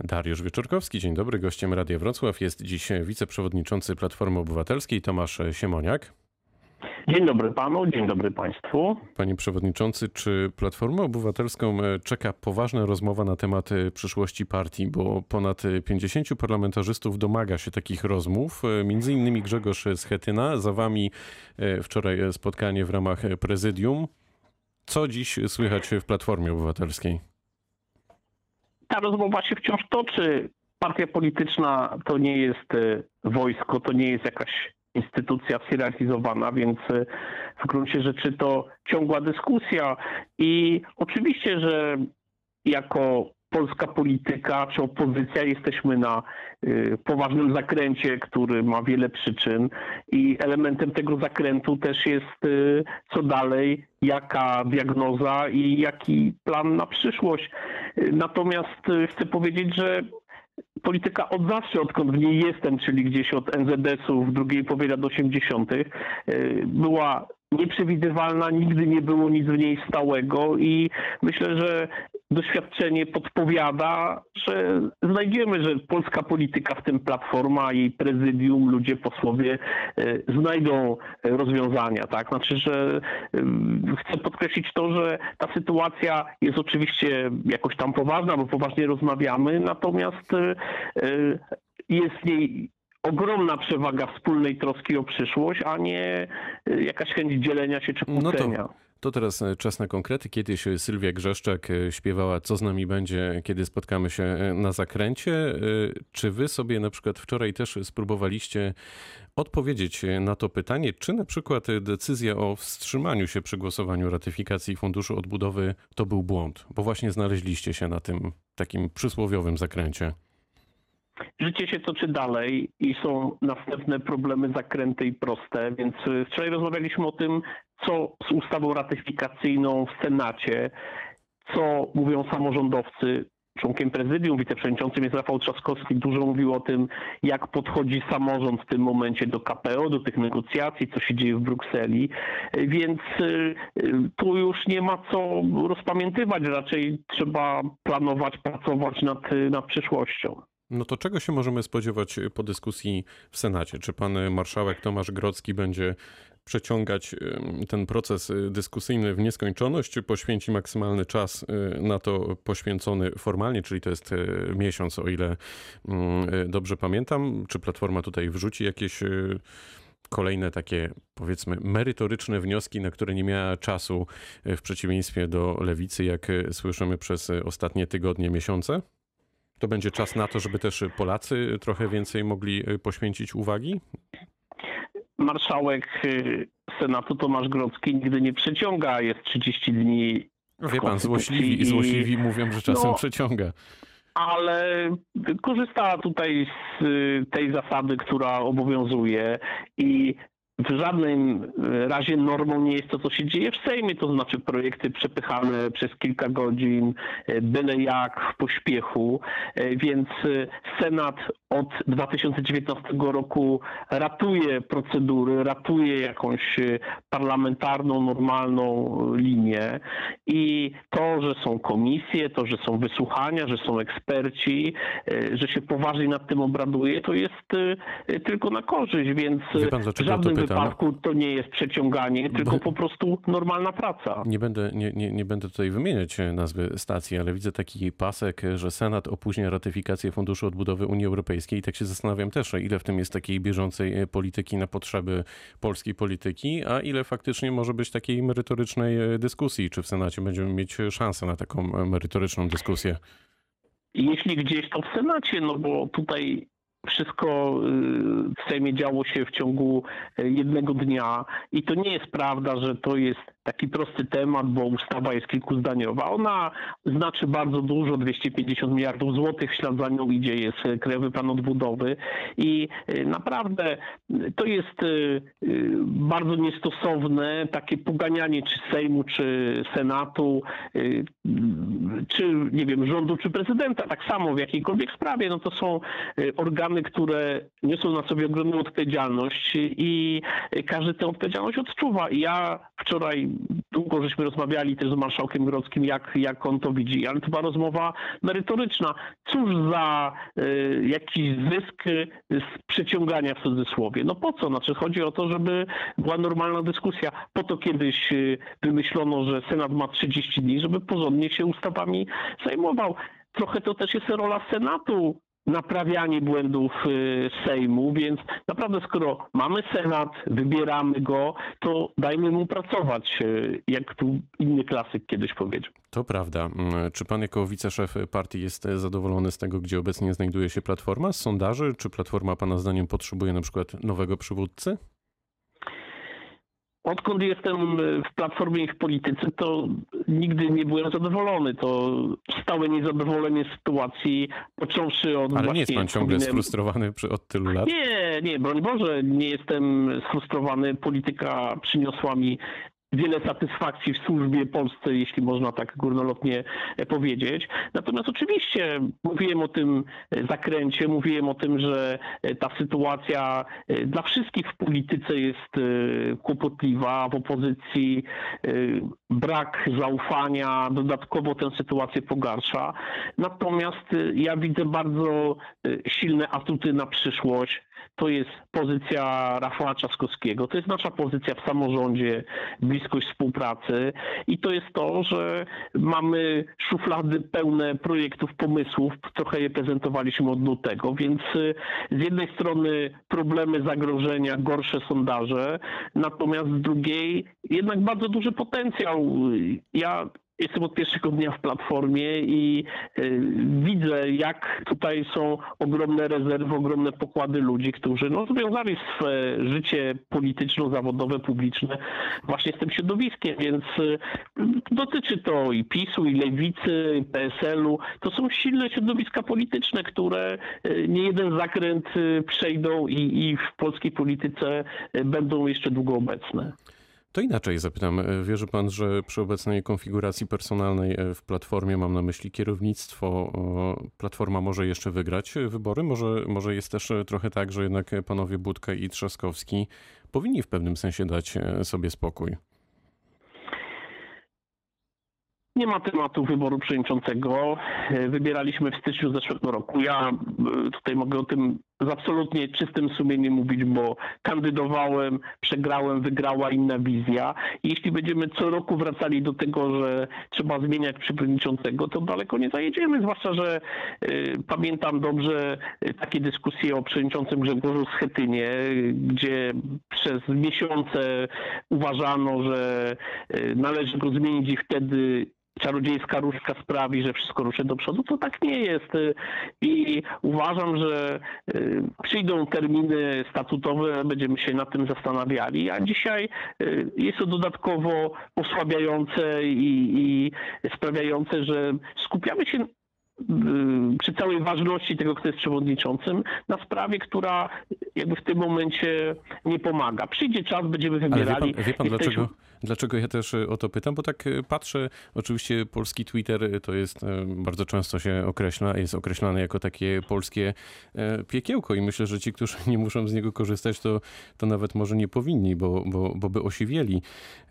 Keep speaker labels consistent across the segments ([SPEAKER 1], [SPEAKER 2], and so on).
[SPEAKER 1] Dariusz Wieczorkowski, dzień dobry. Gościem Radia Wrocław jest dziś wiceprzewodniczący Platformy Obywatelskiej Tomasz Siemoniak.
[SPEAKER 2] Dzień dobry panu, dzień dobry państwu.
[SPEAKER 1] Panie przewodniczący, czy Platformę Obywatelską czeka poważna rozmowa na temat przyszłości partii, bo ponad 50 parlamentarzystów domaga się takich rozmów, między innymi Grzegorz Schetyna, za wami wczoraj spotkanie w ramach prezydium. Co dziś słychać w Platformie Obywatelskiej?
[SPEAKER 2] Ta rozmowa się wciąż toczy. Partia polityczna to nie jest e, wojsko, to nie jest jakaś instytucja zhierarchizowana, więc e, w gruncie rzeczy to ciągła dyskusja. I oczywiście, że jako polska polityka czy opozycja jesteśmy na y, poważnym zakręcie, który ma wiele przyczyn i elementem tego zakrętu też jest y, co dalej, jaka diagnoza i jaki plan na przyszłość. Natomiast chcę powiedzieć, że polityka od zawsze, odkąd w niej jestem, czyli gdzieś od NZS-u w drugiej połowie lat 80., była nieprzewidywalna, nigdy nie było nic w niej stałego i myślę, że doświadczenie podpowiada, że znajdziemy, że polska polityka, w tym Platforma, jej prezydium, ludzie, posłowie e, znajdą rozwiązania. Tak? Znaczy, że chcę podkreślić to, że ta sytuacja jest oczywiście jakoś tam poważna, bo poważnie rozmawiamy, natomiast e, e, jest w niej ogromna przewaga wspólnej troski o przyszłość, a nie jakaś chęć dzielenia się czy kłócenia.
[SPEAKER 1] No to... To teraz e, czas na konkrety. Kiedyś e, Sylwia Grzeszczak e, śpiewała Co z nami będzie, kiedy spotkamy się na zakręcie. Czy wy sobie na przykład wczoraj też spróbowaliście odpowiedzieć na to pytanie, czy na przykład decyzja o wstrzymaniu się przy głosowaniu ratyfikacji Funduszu Odbudowy to był błąd? Bo właśnie znaleźliście się na tym takim przysłowiowym zakręcie.
[SPEAKER 2] Życie się toczy dalej i są następne problemy zakręte i proste, więc wczoraj rozmawialiśmy o tym, co z ustawą ratyfikacyjną w Senacie, co mówią samorządowcy. Członkiem prezydium, wiceprzewodniczącym jest Rafał Trzaskowski, dużo mówił o tym, jak podchodzi samorząd w tym momencie do KPO, do tych negocjacji, co się dzieje w Brukseli, więc y, tu już nie ma co rozpamiętywać, raczej trzeba planować, pracować nad, nad przyszłością.
[SPEAKER 1] No to czego się możemy spodziewać po dyskusji w Senacie? Czy pan marszałek Tomasz Grodzki będzie przeciągać ten proces y, dyskusyjny w nieskończoność, czy poświęci maksymalny czas na to poświęcony formalnie, czyli to jest miesiąc, o ile mm, dobrze pamiętam? Czy Platforma tutaj wrzuci jakieś kolejne takie, powiedzmy, merytoryczne wnioski, na które nie miała czasu w przeciwieństwie do lewicy, jak słyszymy przez ostatnie tygodnie, miesiące? To będzie czas na to, żeby też Polacy trochę więcej mogli poświęcić uwagi?
[SPEAKER 2] marszałek y, Senatu Tomasz Grodzki nigdy nie przeciąga, jest 30 dni.
[SPEAKER 1] Wie pan, złośliwi i złośliwi mówią, że czasem no, przeciąga.
[SPEAKER 2] Ale korzysta tutaj z y, tej zasady, która obowiązuje i w żadnym e, razie normą nie jest to, co się dzieje w Sejmie, to znaczy projekty przepychane przez kilka godzin, e, byle jak w pośpiechu, e, więc Senat od 2019 roku ratuje procedury, ratuje jakąś parlamentarną, normalną linię i to, że są komisje, to, że są wysłuchania, że są eksperci, że się poważnie nad tym obraduje, to jest tylko na korzyść, więc
[SPEAKER 1] pan, żadnym
[SPEAKER 2] wypadku to nie jest przeciąganie, tylko Bo... po prostu normalna praca.
[SPEAKER 1] Nie będę, nie, nie, nie będę tutaj wymieniać nazwy stacji, ale widzę taki pasek, że Senat opóźnia ratyfikację Funduszu Odbudowy Unii Europejskiej i tak się zastanawiam też, ile w tym jest takiej bieżącej polityki na potrzeby polskiej polityki, a ile faktycznie może być takiej merytorycznej dyskusji, czy w Senacie będziemy mieć szansę na taką merytoryczną dyskusję.
[SPEAKER 2] Jeśli gdzieś to w Senacie, no bo tutaj wszystko y, w Sejmie działo się w ciągu y, jednego dnia i to nie jest prawda, że to jest taki prosty temat, bo ustawa jest kilkuzdaniowa. Ona znaczy bardzo dużo, 250 miliardów złotych, ślad za nią idzie jest Krajowy Plan Odbudowy i y, naprawdę to jest bardzo niestosowne takie poganianie czy Sejmu, czy Senatu, czy nie wiem, rządu, czy prezydenta, tak samo w jakiejkolwiek sprawie, no to są organy, które niosą na sobie ogromną odpowiedzialność i każdy tę odpowiedzialność odczuwa. I ja wczoraj długo żeśmy rozmawiali też z marszałkiem Grodzkim, jak, jak on to widzi, ale to była rozmowa merytoryczna. Cóż za y, jakiś zysk y, z przeciągania w cudzysłowie? No po co? Znaczy chodzi o to, żeby była normalna dyskusja. Po to kiedyś y, wymyślono, że Senat ma 30 dni, żeby porządnie się ustawami zajmował. Trochę to też jest rola Senatu, naprawianie błędów y, Sejmu, więc naprawdę skoro mamy Senat, wybieramy go, to dajmy mu pracować, y, jak tu inny klasyk kiedyś powiedział.
[SPEAKER 1] To prawda. Mm, Czy pan jako wiceszef partii jest zadowolony z tego, gdzie obecnie znajduje się Platforma? Z sondaży? Czy Platforma pana zdaniem potrzebuje na przykład nowego przywódcy?
[SPEAKER 2] Odkąd jestem w Platformie i w polityce, to nigdy nie byłem zadowolony. To stałe niezadowolenie z sytuacji, począwszy od
[SPEAKER 1] Ale nie jest pan ciągle
[SPEAKER 2] wspominałem-
[SPEAKER 1] sfrustrowany od tylu lat?
[SPEAKER 2] Nie, nie, broń Boże, nie jestem sfrustrowany. Polityka przyniosła mi wiele satysfakcji w służbie Polsce, jeśli można tak górnolotnie e, powiedzieć. Natomiast oczywiście mówiłem o tym e, zakręcie, mówiłem o tym, że e, ta sytuacja dla wszystkich w polityce jest kłopotliwa, w opozycji brak zaufania dodatkowo tę sytuację pogarsza. Natomiast ja widzę bardzo silne atuty na przyszłość to jest pozycja Rafała Trzaskowskiego, to jest nasza pozycja w samorządzie, bliskość współpracy. I to jest to, że mamy szuflady pełne projektów, pomysłów, trochę je prezentowaliśmy od lutego, więc y, z jednej strony problemy, zagrożenia, gorsze sondaże, natomiast z drugiej jednak bardzo duży potencjał. Ja Jestem od pierwszego dnia w Platformie i y, widzę, jak tutaj są ogromne rezerwy, ogromne pokłady ludzi, którzy no, związali swoje życie polityczno-zawodowe, publiczne właśnie z tym środowiskiem, więc y, dotyczy to i PiSu, i Lewicy, i PSL-u. To są silne środowiska polityczne, które y, nie jeden zakręt przejdą i, i w polskiej polityce będą jeszcze długo obecne.
[SPEAKER 1] To inaczej zapytam. Wierzy pan, że przy obecnej konfiguracji personalnej w Platformie, mam na myśli kierownictwo, Platforma może jeszcze wygrać wybory? Może, może jest też trochę tak, że jednak panowie Budka i Trzaskowski powinni w pewnym sensie dać sobie spokój?
[SPEAKER 2] Nie ma tematu wyboru przewodniczącego. Wybieraliśmy w styczniu zeszłego roku. Ja tutaj mogę o tym z absolutnie czystym sumieniem mówić, bo kandydowałem, przegrałem, wygrała inna wizja. Jeśli będziemy co roku wracali do tego, że trzeba zmieniać przewodniczącego, to daleko nie zajedziemy, zwłaszcza, że y, pamiętam dobrze y, takie dyskusje o przewodniczącym Grzegorzu Schetynie, gdzie przez miesiące uważano, że y, należy go zmienić i wtedy czarodziejska różdżka sprawi, że wszystko ruszy do przodu, to tak nie jest. Y, I uważam, że y, przyjdą terminy statutowe, będziemy się nad tym zastanawiali, a dzisiaj y, jest to dodatkowo osłabiające i, i sprawiające, że skupiamy się przy całej ważności tego, kto jest przewodniczącym, na sprawie, która jakby w tym momencie nie pomaga. Przyjdzie czas, będziemy
[SPEAKER 1] Ale wie
[SPEAKER 2] wybierali.
[SPEAKER 1] pan, wie pan dlaczego, dlaczego ja też o to pytam? Bo tak e, patrzę, oczywiście polski Twitter e, to jest, e, bardzo często się określa, jest określany jako takie polskie e, piekiełko i myślę, że ci, którzy nie muszą z niego korzystać, to, to nawet może nie powinni, bo, bo, bo by osiwieli.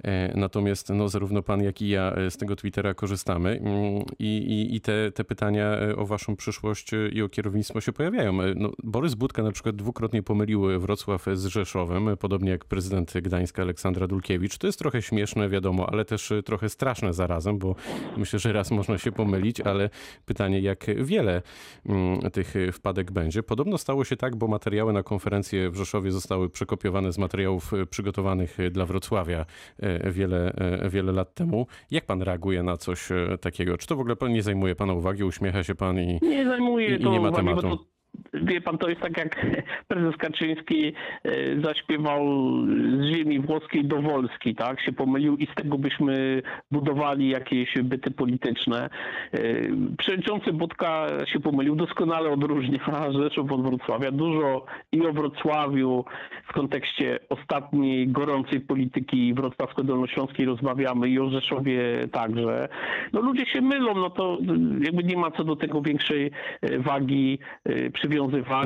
[SPEAKER 1] E, Natomiast no, zarówno pan, jak i ja e, z tego Twittera korzystamy mm, i, i, i te, te pytania e, o waszą przyszłość e, i o kierownictwo się pojawiają. E, No, Borys Budka na przykład dwukrotnie pomylił Wrocław z Rzeszowem, e, podobnie jak prezydent Gdańska Aleksandra Dulkiewicz. To jest trochę śmieszne, wiadomo, ale też e, trochę straszne zarazem, bo myślę, że raz można się pomylić, ale pytanie, jak wiele mm, tych e, wpadek będzie. Podobno stało się tak, bo materiały na konferencję w Rzeszowie zostały przekopiowane z materiałów e, przygotowanych dla Wrocławia wiele, wiele lat temu. Jak pan reaguje na coś takiego? Czy to w ogóle nie zajmuje pana uwagi, uśmiecha się pan i...
[SPEAKER 2] Nie zajmuje
[SPEAKER 1] I- i nie ma
[SPEAKER 2] uwagi,
[SPEAKER 1] tematu.
[SPEAKER 2] Wie pan, to jest tak jak prezes Kaczyński e, zaśpiewał z ziemi włoskiej do Wolski, tak? Się pomylił i z tego byśmy budowali jakieś byty polityczne. E, Przewodniczący Budka się pomylił, doskonale odróżnia Rzeszów od Wrocławia. Dużo i o Wrocławiu w kontekście ostatniej gorącej polityki wrocławsko-dolnośląskiej rozmawiamy i o Rzeszowie także. No ludzie się mylą, no to jakby nie ma co do tego większej e, wagi e,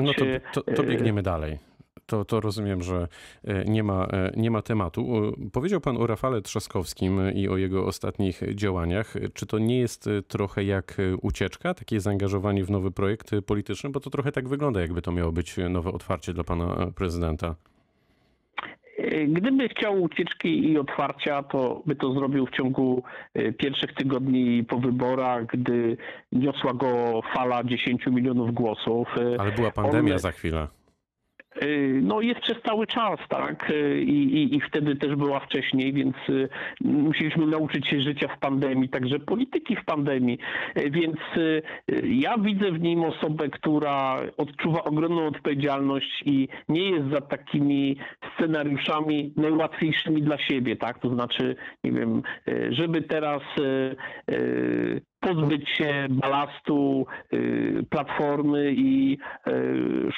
[SPEAKER 1] No to,
[SPEAKER 2] E,
[SPEAKER 1] to, to biegniemy dalej. to, to rozumiem, że e, nie ma, e, nie ma tematu. Powiedział pan o Rafale Trzaskowskim i o jego ostatnich działaniach. Czy to nie jest e, trochę jak ucieczka, takie zaangażowanie w nowy projekt polityczny? Bo to trochę tak wygląda, jakby to miało być nowe otwarcie dla pana prezydenta.
[SPEAKER 2] Gdyby chciał ucieczki i otwarcia, to by to zrobił w ciągu pierwszych tygodni po wyborach, gdy niosła go fala 10 milionów głosów.
[SPEAKER 1] Ale była pandemia On... za chwilę.
[SPEAKER 2] Y, no jest przez cały czas, tak? Y, I, i, I wtedy też była wcześniej, więc y, musieliśmy nauczyć się życia w pandemii, także polityki w pandemii. Więc ja widzę w nim osobę, która odczuwa ogromną odpowiedzialność i nie jest za takimi scenariuszami najłatwiejszymi dla siebie, tak? To znaczy, nie wiem, żeby teraz pozbyć się balastu y, platformy i y,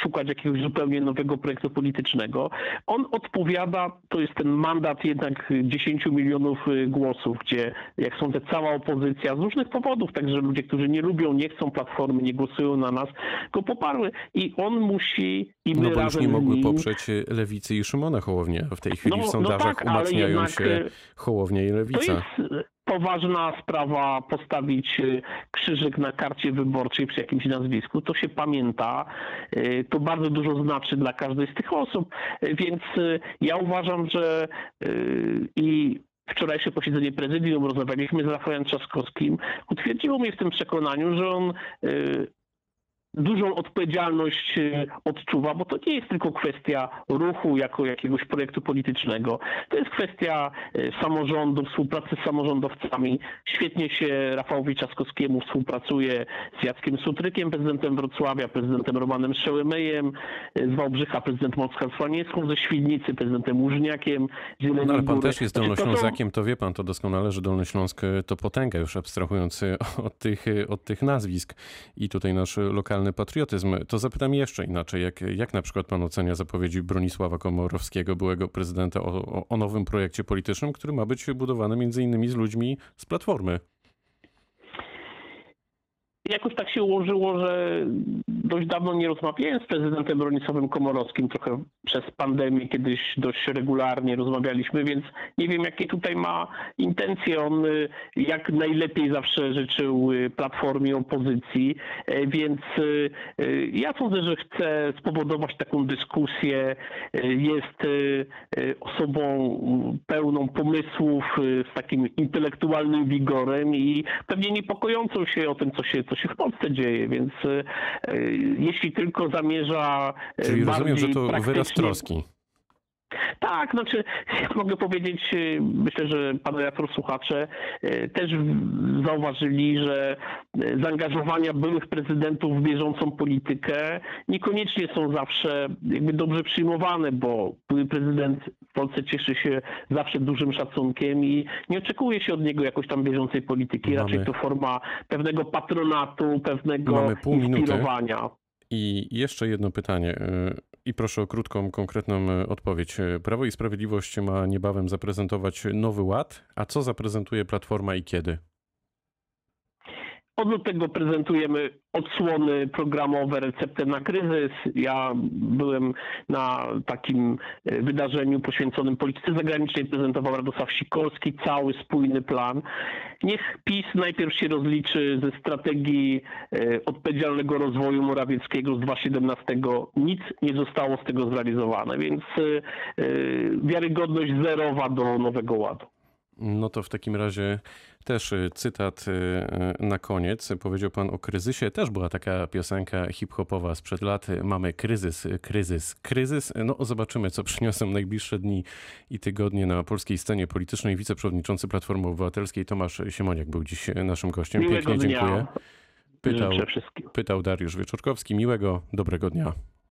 [SPEAKER 2] szukać jakiegoś zupełnie nowego projektu politycznego. On odpowiada, to jest ten mandat jednak 10 milionów y, głosów, gdzie jak są te cała opozycja z różnych powodów, także ludzie, którzy nie lubią, nie chcą platformy, nie głosują na nas, go poparły i on musi i my
[SPEAKER 1] No bo
[SPEAKER 2] już
[SPEAKER 1] nie mogły
[SPEAKER 2] nim...
[SPEAKER 1] poprzeć Lewicy i Szymona Hołownia. W tej chwili
[SPEAKER 2] no,
[SPEAKER 1] w sondażach
[SPEAKER 2] no tak,
[SPEAKER 1] umacniają
[SPEAKER 2] jednak...
[SPEAKER 1] się Hołownia i Lewica.
[SPEAKER 2] Poważna sprawa postawić y, krzyżyk na karcie wyborczej przy jakimś nazwisku, to się pamięta. Y, to bardzo dużo znaczy dla każdej z tych osób, y, więc ja uważam, że i wczorajsze posiedzenie prezydium, rozmawialiśmy z Rafałem Trzaskowskim, utwierdziło mnie w tym przekonaniu, że on dużą odpowiedzialność e, odczuwa, bo to nie jest tylko kwestia ruchu jako jakiegoś projektu politycznego. To jest kwestia e, samorządu, współpracy z samorządowcami. Świetnie się Rafałowi Czaskowskiemu współpracuje z Jackiem Sutrykiem, prezydentem Wrocławia, prezydentem Romanem Szełemyjem, e, z Wałbrzycha prezydent Mocka Słaniecką, ze Świdnicy prezydentem Łużniakiem,
[SPEAKER 1] No ale pan
[SPEAKER 2] Góry.
[SPEAKER 1] też jest
[SPEAKER 2] Znaczy,
[SPEAKER 1] Dolnoślązakiem, to wie pan to doskonale, że Dolny Śląsk to potęga, już abstrahując od tych, od tych nazwisk. I tutaj nasz lokalny patriotyzm. To zapytam jeszcze inaczej. Jak, jak na przykład pan ocenia zapowiedzi Bronisława Komorowskiego, byłego prezydenta, o, o nowym projekcie politycznym, który ma być budowany między innymi z ludźmi z Platformy?
[SPEAKER 2] Jakoś tak się ułożyło, że dość dawno nie rozmawiałem z prezydentem Bronisławem Komorowskim, trochę przez pandemię kiedyś dość regularnie rozmawialiśmy, więc nie wiem jakie tutaj ma intencje. On y, jak najlepiej zawsze życzył y, Platformie opozycji, e, więc y, ja sądzę, że chce spowodować taką dyskusję. Jest osobą pełną pomysłów, z takim intelektualnym wigorem i pewnie niepokojącą się o tym, co się, co się w Polsce dzieje, więc e, jeśli tylko zamierza.
[SPEAKER 1] E, Czyli rozumiem, że to wyraz troski.
[SPEAKER 2] Tak, znaczy ja mogę powiedzieć, y, myślę, że pan redaktor słuchacze y, też zauważyli, że y, zaangażowania byłych prezydentów w bieżącą politykę niekoniecznie są zawsze jakby dobrze przyjmowane, bo były prezydent w Polsce cieszy się zawsze dużym szacunkiem i nie oczekuje się od niego jakoś tam bieżącej polityki. Mamy, Raczej to forma pewnego patronatu, pewnego mamy pół inspirowania. Minuty.
[SPEAKER 1] I jeszcze jedno pytanie. I proszę o krótką, konkretną e, odpowiedź. Prawo i Sprawiedliwość ma niebawem zaprezentować nowy ład, a co zaprezentuje Platforma i kiedy?
[SPEAKER 2] Od lutego prezentujemy odsłony programowe, receptę na kryzys. Ja byłem na takim e, wydarzeniu poświęconym polityce zagranicznej, prezentował Radosław Sikorski cały spójny plan. Niech PiS najpierw się rozliczy ze strategii e, odpowiedzialnego rozwoju Morawieckiego z 2017. Nic nie zostało z tego zrealizowane, więc e, wiarygodność zerowa do Nowego Ładu.
[SPEAKER 1] No to w takim razie też y, cytat y, y, na koniec. Powiedział pan o kryzysie. Też była taka piosenka hip-hopowa sprzed lat. Mamy kryzys, kryzys, kryzys. No zobaczymy, co przyniosą najbliższe dni i tygodnie na polskiej scenie politycznej. Wiceprzewodniczący Platformy Obywatelskiej Tomasz Siemoniak był dziś naszym gościem.
[SPEAKER 2] Miłego
[SPEAKER 1] Pięknie
[SPEAKER 2] dnia.
[SPEAKER 1] dziękuję. Pytał, pytał Dariusz Wieczorkowski. Miłego, dobrego dnia.